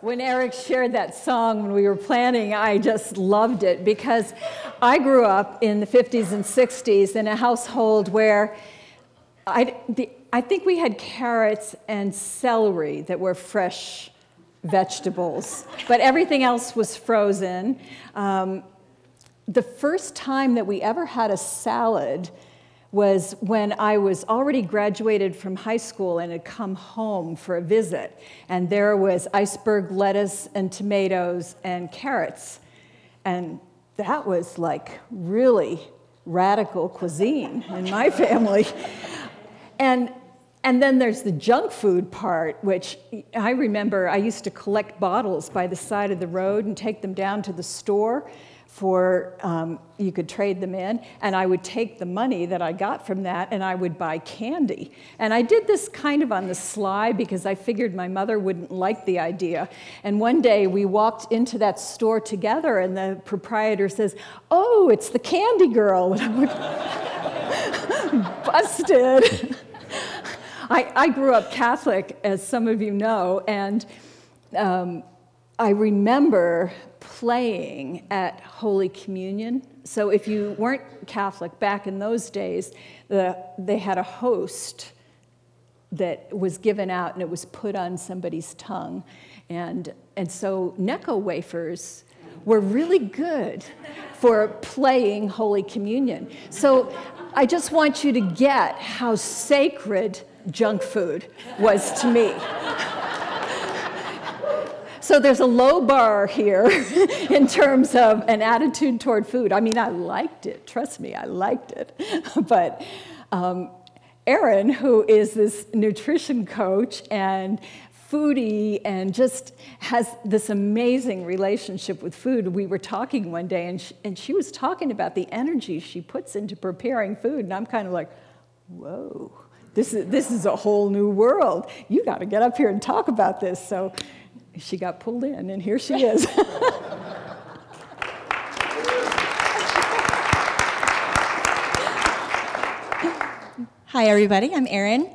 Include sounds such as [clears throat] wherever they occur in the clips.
when Eric shared that song when we were planning, I just loved it because I grew up in the 50s and 60s in a household where I, the, I think we had carrots and celery that were fresh vegetables, but everything else was frozen. Um, the first time that we ever had a salad was when I was already graduated from high school and had come home for a visit. And there was iceberg lettuce and tomatoes and carrots. And that was like really radical cuisine in my [laughs] family. And, and then there's the junk food part, which I remember I used to collect bottles by the side of the road and take them down to the store for um, you could trade them in and i would take the money that i got from that and i would buy candy. And i did this kind of on the sly because i figured my mother wouldn't like the idea. And one day we walked into that store together and the proprietor says oh it's the candy girl. And i [laughs] busted. [laughs] I, I, grew up catholic as some of you know and um, I remember playing at Holy Communion. So if you weren't Catholic back in those days, the, they had a host that was given out and it was put on somebody's tongue. And, and so Necco wafers were really good for playing Holy Communion. So I just want you to get how sacred junk food was to me. [laughs] So there's a low bar here [laughs] in terms of an attitude toward food. I mean, I liked it. Trust me, I liked it. [laughs] but um, Erin, who is this nutrition coach and foodie and just has this amazing relationship with food. We were talking one day and she, and she was talking about the energy she puts into preparing food. And I'm kind of like, whoa, this is, this is a whole new world. You got to get up here and talk about this. So she got pulled in, and here she is. [laughs] Hi, everybody. I'm Erin.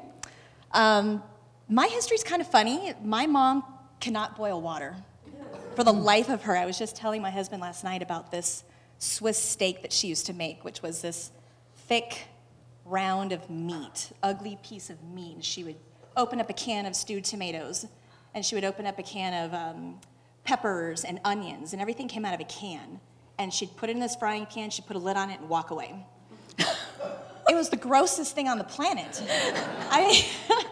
Um, my history's kind of funny. My mom cannot boil water. For the life of her, I was just telling my husband last night about this Swiss steak that she used to make, which was this thick round of meat, ugly piece of meat. She would open up a can of stewed tomatoes and she would open up a can of um, peppers and onions, and everything came out of a can. And she'd put it in this frying pan, she'd put a lid on it, and walk away. [laughs] it was the grossest thing on the planet. I mean,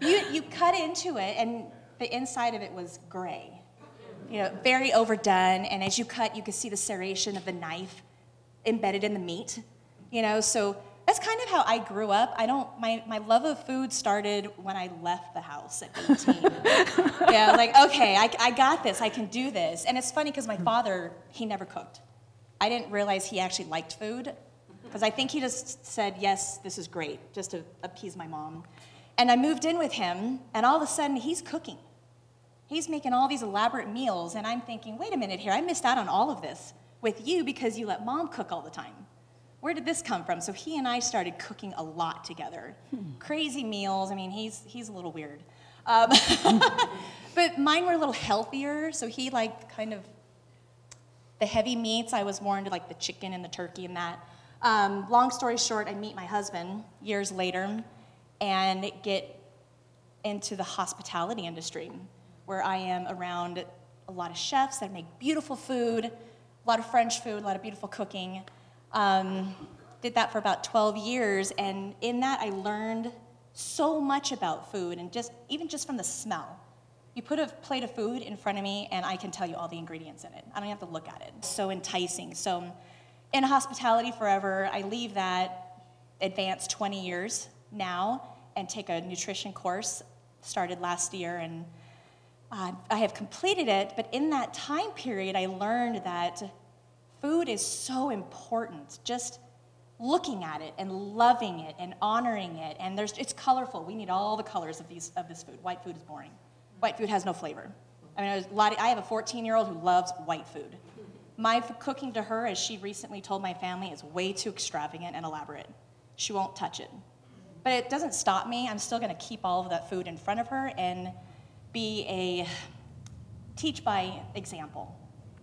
[laughs] you, you cut into it, and the inside of it was gray. You know, very overdone, and as you cut, you could see the serration of the knife embedded in the meat. You know, so that's kind of how I grew up. I don't, my, my love of food started when I left the house at 18. [laughs] yeah, like, okay, I, I got this, I can do this. And it's funny because my father, he never cooked. I didn't realize he actually liked food because I think he just said, yes, this is great, just to appease my mom. And I moved in with him, and all of a sudden, he's cooking. He's making all these elaborate meals, and I'm thinking, wait a minute here, I missed out on all of this with you because you let mom cook all the time where did this come from? So he and I started cooking a lot together. Hmm. Crazy meals. I mean, he's, he's a little weird. Um, [laughs] but mine were a little healthier. So he liked kind of the heavy meats. I was more into like the chicken and the turkey and that. Um, long story short, I meet my husband years later and get into the hospitality industry where I am around a lot of chefs that make beautiful food, a lot of French food, a lot of beautiful cooking. Um, did that for about 12 years, and in that I learned so much about food, and just even just from the smell. You put a plate of food in front of me, and I can tell you all the ingredients in it. I don't have to look at it. so enticing. So, in hospitality forever, I leave that, advanced 20 years now, and take a nutrition course. Started last year, and uh, I have completed it. But in that time period, I learned that Food is so important. Just looking at it and loving it and honoring it. And there's, it's colorful. We need all the colors of, these, of this food. White food is boring. White food has no flavor. I mean, I have a 14 year old who loves white food. My cooking to her, as she recently told my family, is way too extravagant and elaborate. She won't touch it. But it doesn't stop me. I'm still going to keep all of that food in front of her and be a teach by example.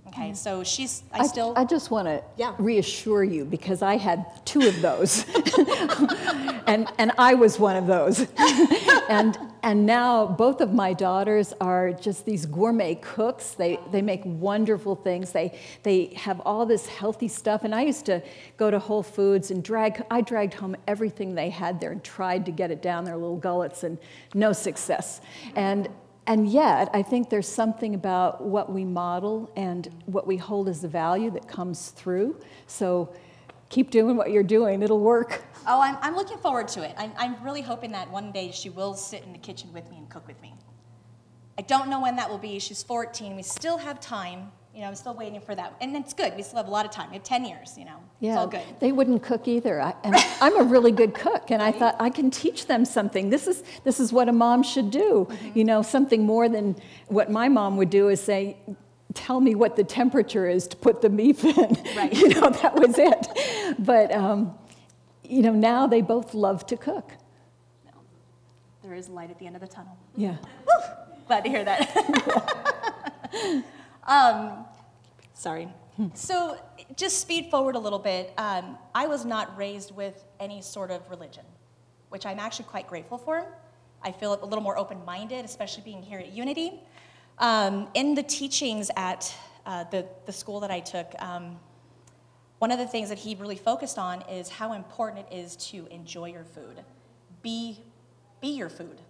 Okay, so she's, I, still. I just want to Yeah. reassure you because I had two of those, [laughs] and and I was one of those, [laughs] and and now both of my daughters are just these gourmet cooks. They they make wonderful things. They they have all this healthy stuff. And I used to go to Whole Foods and drag. I dragged home everything they had there and tried to get it down their little gullets, and no success. And and yet, I think there's something about what we model and what we hold as a value that comes through. So keep doing what you're doing, it'll work. Oh, I'm, I'm looking forward to it. I'm, I'm really hoping that one day she will sit in the kitchen with me and cook with me. I don't know when that will be. She's 14. We still have time. You know, I'm still waiting for that. And it's good. We still have a lot of time. We have 10 years, you know. It's all good. They wouldn't cook either. I, and [laughs] I'm a really good cook, and I thought I can teach them something. This is, this is what a mom should do. Mm-hmm. You know, something more than what my mom would do is say, Tell me what the temperature is to put the beef in. [laughs] Right. You know, that was it. But, um, you know, now they both love to cook. No. There is light at the end of the tunnel. Yeah. Glad to hear that. [laughs] um, sorry. [laughs] So, just speed forward a little bit. Um, I was not raised with any sort of religion, which I'm actually quite grateful for. I feel a little more open minded, especially being here at Unity. Um, in the teachings at uh, the, the school that I took, um, one of the things that he really focused on is how important it is to enjoy your food. Be, be your food.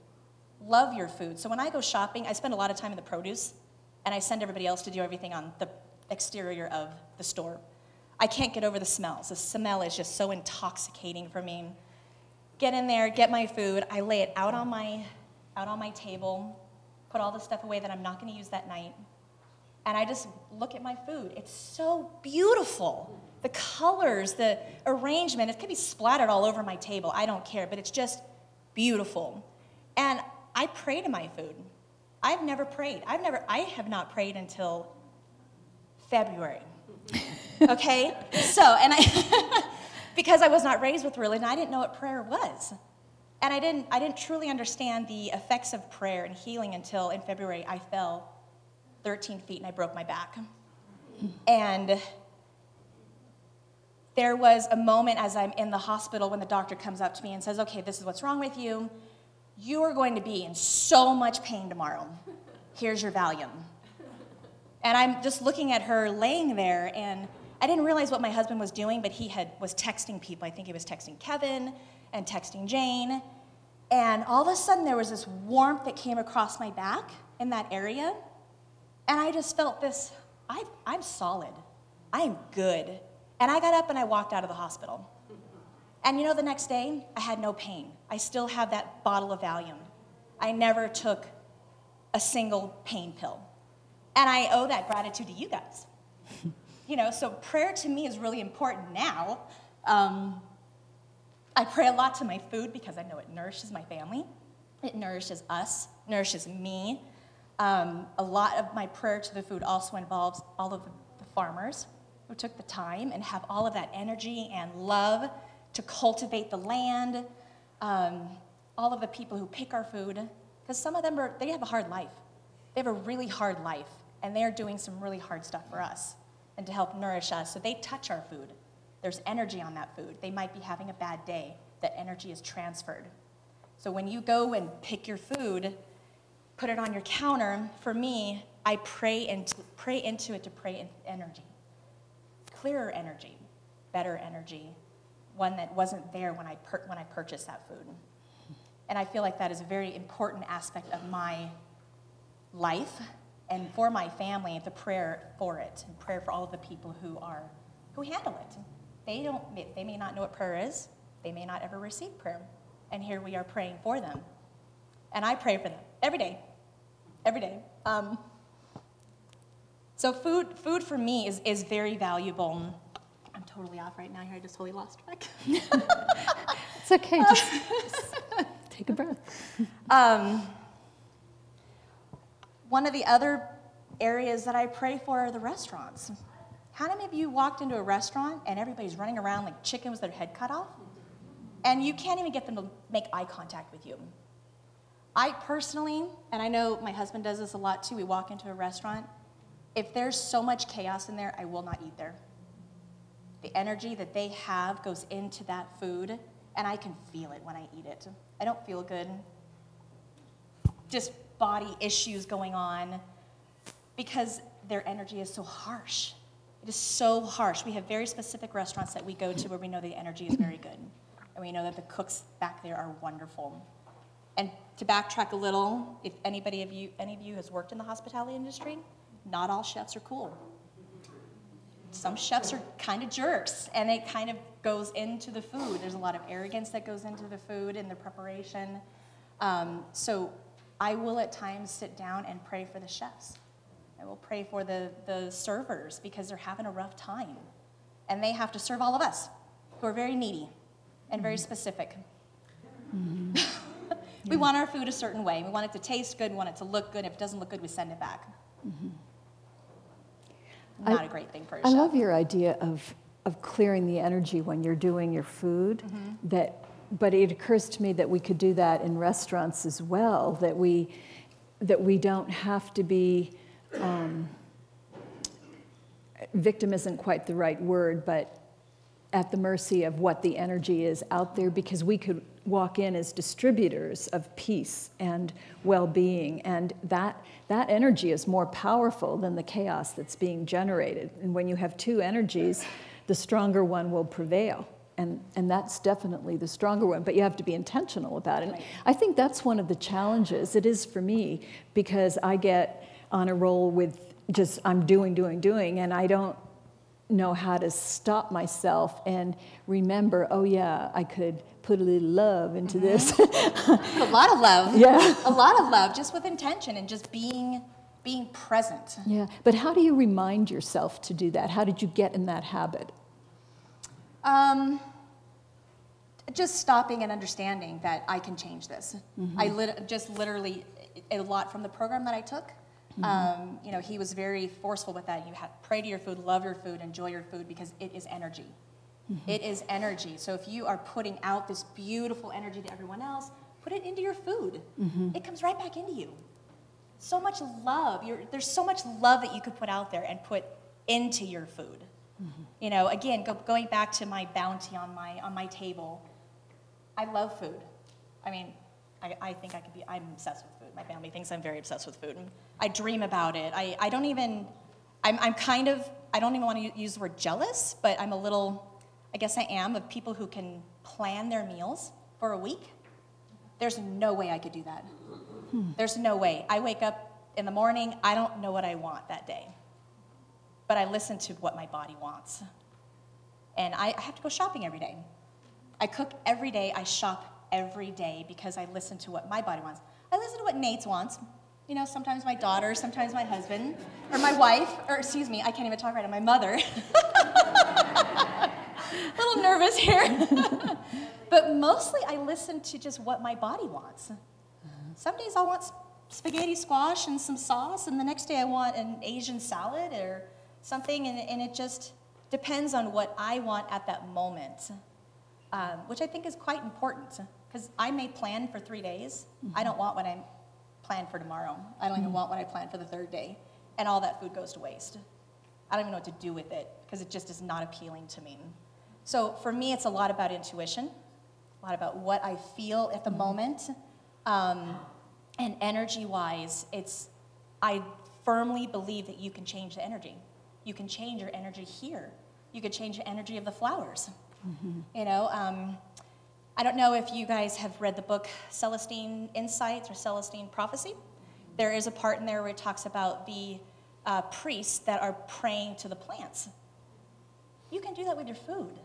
Love your food. So when I go shopping, I spend a lot of time in the produce, and I send everybody else to do everything on the exterior of the store. I can't get over the smells. The smell is just so intoxicating for me. Get in there, get my food. I lay it out on my, out on my table, put all the stuff away that I'm not going to use that night, and I just look at my food. It's so beautiful. The colors, the arrangement, it could be splattered all over my table. I don't care, but it's just beautiful. And I pray to my food. I've never prayed. I've never I have not prayed until February. [laughs] Okay? So, and I [laughs] because I was not raised with religion, I didn't know what prayer was. And I didn't I didn't truly understand the effects of prayer and healing until in February I fell 13 feet and I broke my back. And there was a moment as I'm in the hospital when the doctor comes up to me and says, Okay, this is what's wrong with you. You are going to be in so much pain tomorrow. Here's your Valium. And I'm just looking at her laying there, and I didn't realize what my husband was doing, but he had, was texting people. I think he was texting Kevin and texting Jane. And all of a sudden, there was this warmth that came across my back in that area. And I just felt this I, I'm solid. I'm good. And I got up and I walked out of the hospital. And you know, the next day, I had no pain. I still have that bottle of Valium. I never took a single pain pill. And I owe that gratitude to you guys. [laughs] you know, so prayer to me is really important now. Um, I pray a lot to my food because I know it nourishes my family, it nourishes us, nourishes me. Um, a lot of my prayer to the food also involves all of the, farmers who took the time and have all of that energy and love to cultivate the land, um, all of the people who pick our food, because some of them are, they have a hard life. They have a really hard life, and they're doing some really hard stuff for us and to help nourish us. So they touch our food. There's energy on that food. They might be having a bad day. That energy is transferred. So when you go and pick your food, put it on your counter, for me, I pray into, pray into it to pray in energy. Clearer energy, better energy, one that wasn't there when I, per, when I purchased that food. And I feel like that is a very important aspect of my life and for my family, the prayer for it, and prayer for all of the people who are who handle it. They don't they may not know what prayer is, they may not ever receive prayer. And here we are praying for them. And I pray for them every day. Every day. Um, so food food for me is, is very valuable. I'm totally off right now here. I just totally lost track. [laughs] It's okay, just, just take a breath. [laughs] Um, one of the other areas that I pray for are the restaurants. How many of you walked into a restaurant and everybody's running around like chicken with their head cut off? And you can't even get them to make eye contact with you. I personally, and I know my husband does this a lot too, we walk into a restaurant. If there's so much chaos in there, I will not eat there. The energy that they have goes into that food, and I can feel it when I eat it. I don't feel good. Just body issues going on because their energy is so harsh. It is so harsh. We have very specific restaurants that we go to where we know the energy is very good, and we know that the cooks back there are wonderful. And to backtrack a little, if anybody of you, any of you has worked in the hospitality industry, not all chefs are cool. Some chefs are kind of jerks, and it kind of goes into the food. There's a lot of arrogance that goes into the food and the preparation. Um, so I will at times sit down and pray for the chefs. I will pray for the, the servers because they're having a rough time. And they have to serve all of us who are very needy and very specific. Mm-hmm. [laughs] we want our food a certain way. We want it to taste good, we want it to look good. If it doesn't look good, we send it back. Mm-hmm. Not I, a great thing for a I love your idea of, of clearing the energy when you're doing your food. Mm-hmm. That, but it occurs to me that we could do that in restaurants as well. That we, that we don't have to be. Um, victim isn't quite the right word, but at the mercy of what the energy is out there because we could walk in as distributors of peace and well-being and that that energy is more powerful than the chaos that's being generated. And when you have two energies the stronger one will prevail. And and that's definitely the stronger one but you have to be intentional about it. And i think that's one of the challenges. It is for me because i get on a roll with just i'm doing doing doing and i don't know how to stop myself and remember, oh yeah, I could put a little love into mm-hmm. this. [laughs] a lot of love. Yeah. A lot of love, just with intention and just being being present. Yeah. But how do you remind yourself to do that? How did you get in that habit? Um, just stopping and understanding that I can change this. Mm-hmm. I lit- just literally a lot from the program that I took Mm-hmm. Um, you know, he was very forceful with that. You have pray to your food, love your food, enjoy your food because it is energy. Mm-hmm. It is energy. So if you are putting out this beautiful energy to everyone else, put it into your food. Mm-hmm. It comes right back into you. So much love. You're, there's so much love that you could put out there and put into your food. Mm-hmm. You know, again, go, going back to my bounty on my on my table. I love food. I mean, I, I think I could be. I'm obsessed with food. my family thinks I'm very obsessed with food. I dream about it. I, I don't even, I'm, I'm kind of, I don't even want to use the word jealous, but I'm a little, I guess I am, of people who can plan their meals for a week. There's no way I could do that. Hmm. There's no way. I wake up in the morning, I don't know what I want that day, but I listen to what my body wants. And I, I have to go shopping every day. I cook every day, I shop every day because I listen to what my body wants. I listen to what Nate wants. You know, sometimes my daughter, sometimes my husband, or my wife, or excuse me, I can't even talk right now, my mother. [laughs] A [laughs] little nervous here. [laughs] but mostly I listen to just what my body wants. Some days I want spaghetti squash and some sauce, and the next day I want an Asian salad or something, and, and it just depends on what I want at that moment, um, which I think is quite important because I may plan for three days. Mm-hmm. I don't want what I plan for tomorrow. I don't even mm-hmm. want what I plan for the third day. And all that food goes to waste. I don't even know what to do with it because it just is not appealing to me. So for me, it's a lot about intuition, a lot about what I feel at the mm-hmm. moment. Um, and energy wise, it's, I firmly believe that you can change the energy. You can change your energy here. You could change the energy of the flowers. Mm-hmm. You know, um, I don't know if you guys have read the book Celestine Insights or Celestine Prophecy. There is a part in there where it talks about the uh, priests that are praying to the plants. You can do that with your food.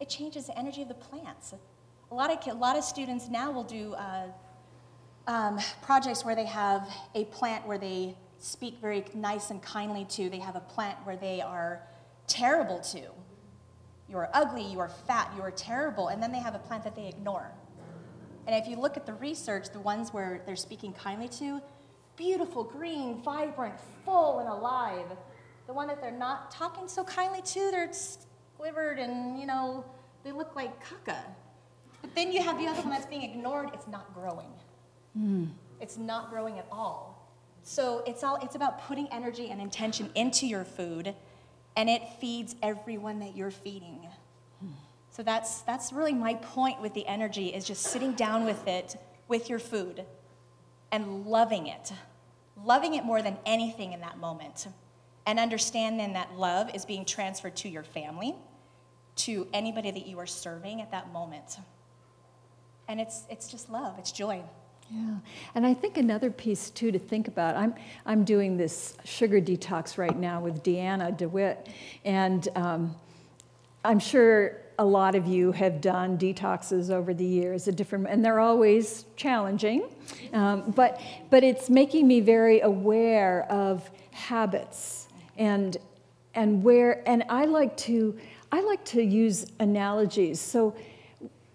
It changes the energy of the plants. A lot of, a lot of students now will do uh, um, projects where they have a plant where they speak very nice and kindly to. They have a plant where they are terrible to you are ugly, you are fat, you are terrible, and then they have a plant that they ignore. And if you look at the research, the ones where they're speaking kindly to, beautiful, green, vibrant, full, and alive. The one that they're not talking so kindly to, they're squivered and, you know, they look like caca. But then you have the other one that's being ignored, it's not growing. Mm. It's not growing at all. So it's all it's about putting energy and intention into your food and it feeds everyone that you're feeding. So that's that's really my point with the energy is just sitting down with it with your food and loving it. Loving it more than anything in that moment. And understanding that love is being transferred to your family, to anybody that you are serving at that moment. And it's it's just love, it's joy. Yeah, and I think another piece too to think about. I'm I'm doing this sugar detox right now with Deanna DeWitt, and um, I'm sure a lot of you have done detoxes over the years, a different, and they're always challenging. Um, but but it's making me very aware of habits and and where and I like to I like to use analogies. So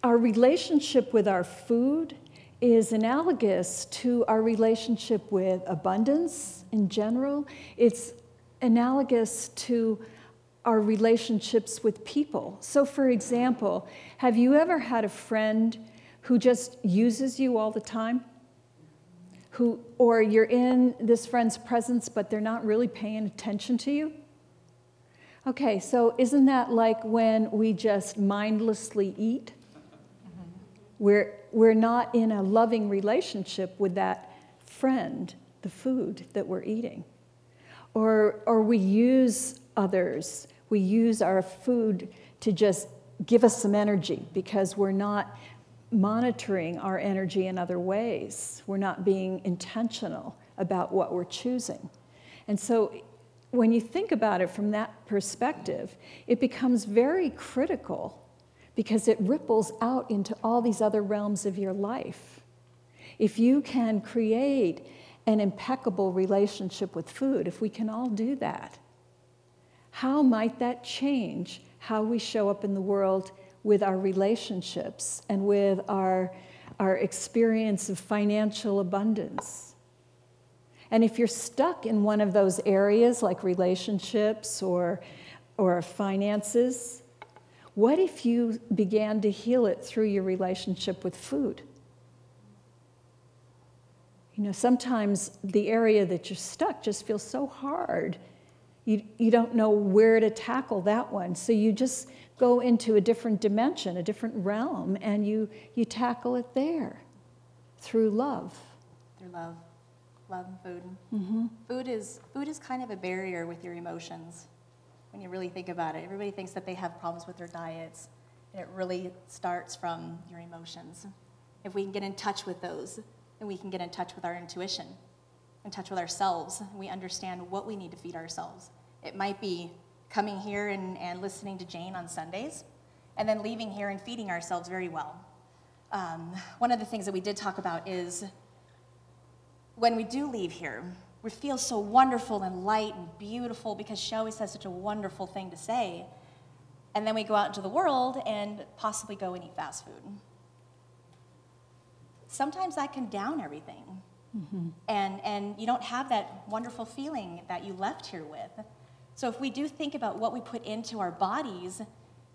our relationship with our food is analogous to our relationship with abundance in general. It's analogous to our relationships with people. So, for example, have you ever had a friend who just uses you all the time? Who, or you're in this friend's presence, but they're not really paying attention to you? Okay, so isn't that like when we just mindlessly eat? Mm-hmm. We're, we're not in a loving relationship with that friend, the food that we're eating. Or, or we use others, we use our food to just give us some energy because we're not monitoring our energy in other ways. We're not being intentional about what we're choosing. And so when you think about it from that perspective, it becomes very critical because it ripples out into all these other realms of your life. If you can create an impeccable relationship with food, if we can all do that, how might that change how we show up in the world with our relationships and with our, our experience of financial abundance? And if you're stuck in one of those areas like relationships or, or finances, what if you began to heal it through your relationship with food? You know, sometimes the area that you're stuck just feels so hard. You, you don't know where to tackle that one. So you just go into a different dimension, a different realm, and you, you tackle it there through love. Through love. Love and food. Mm-hmm. Food, is, food is kind of a barrier with your emotions when you really think about it. Everybody thinks that they have problems with their diets. And it really starts from your emotions. If we can get in touch with those, then we can get in touch with our intuition, in touch with ourselves. We understand what we need to feed ourselves. It might be coming here and, and listening to Jane on Sundays, and then leaving here and feeding ourselves very well. Um, one of the things that we did talk about is when we do leave here, we feel so wonderful and light and beautiful because she always has such a wonderful thing to say. And then we go out into the world and possibly go and eat fast food. Sometimes that can down everything. Mm-hmm. And, and you don't have that wonderful feeling that you left here with. So if we do think about what we put into our bodies,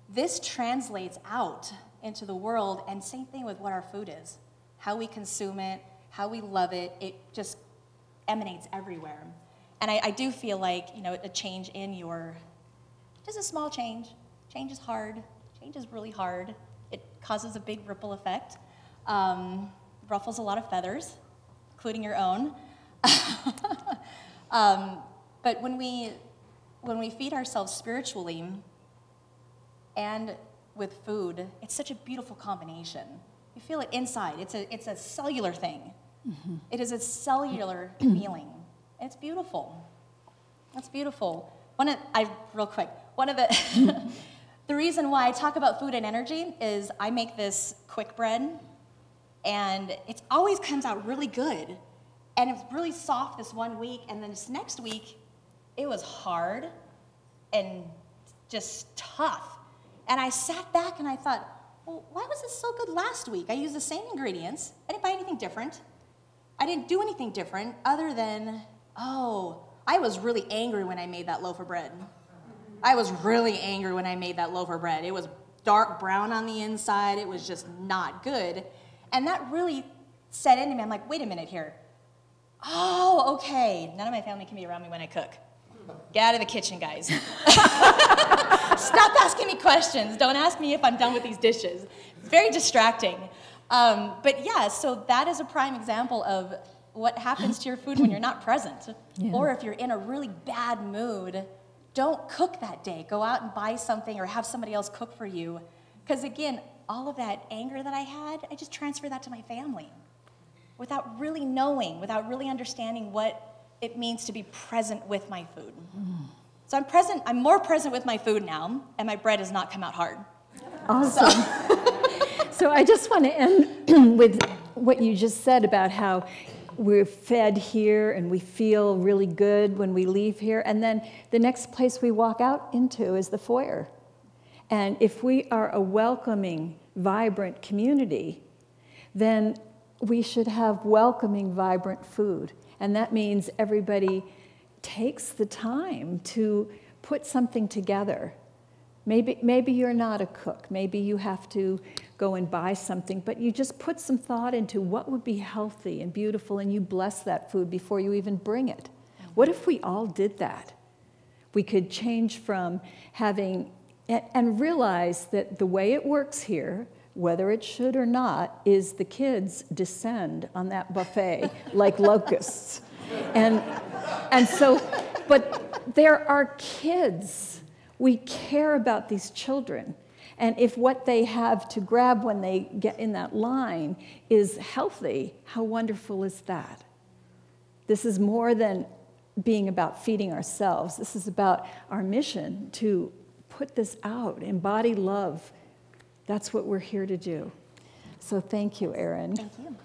this translates out into the world. And same thing with what our food is how we consume it, how we love it. It just emanates everywhere. And I, I do feel like, you know, a change in your, just a small change. Change is hard. Change is really hard. It causes a big ripple effect, um, ruffles a lot of feathers, including your own. [laughs] um, but when we, when we feed ourselves spiritually and with food, it's such a beautiful combination. You feel it inside. It's a, it's a cellular thing. Mm-hmm. It is a cellular [clears throat] feeling. It's beautiful. It's beautiful. One of, I real quick. One of the [laughs] the reason why I talk about food and energy is I make this quick bread, and it always comes out really good, and it's really soft this one week, and then this next week, it was hard and just tough. And I sat back and I thought, well, why was this so good last week? I used the same ingredients. I didn't buy anything different. I didn't do anything different other than, oh, I was really angry when I made that loaf of bread. I was really angry when I made that loaf of bread. It was dark brown on the inside, it was just not good. And that really set into me. I'm like, wait a minute here. Oh, okay. None of my family can be around me when I cook. Get out of the kitchen, guys. [laughs] Stop asking me questions. Don't ask me if I'm done with these dishes. Very distracting. Um, but yeah, so that is a prime example of what happens to your food when you're not present. Yeah. Or if you're in a really bad mood, don't cook that day. Go out and buy something or have somebody else cook for you. Because again, all of that anger that I had, I just transfer that to my family without really knowing, without really understanding what it means to be present with my food. So I'm present, I'm more present with my food now, and my bread has not come out hard. Awesome. [laughs] so I just want to end [clears throat] with what you just said about how we're fed here and we feel really good when we leave here. And then the next place we walk out into is the foyer. And if we are a welcoming, vibrant community, then we should have welcoming, vibrant food. And that means everybody takes the time to put something together. Maybe, maybe you're not a cook. Maybe you have to go and buy something, but you just put some thought into what would be healthy and beautiful, and you bless that food before you even bring it. What if we all did that? We could change from having, and realize that the way it works here, whether it should or not, is the kids descend on that buffet [laughs] like locusts. And, and so, but there are kids. We care about these children. And if what they have to grab when they get in that line is healthy, how wonderful is that? This is more than being about feeding ourselves. This is about our mission to put this out, embody love. That's what we're here to do. So thank you, Erin. Thank you.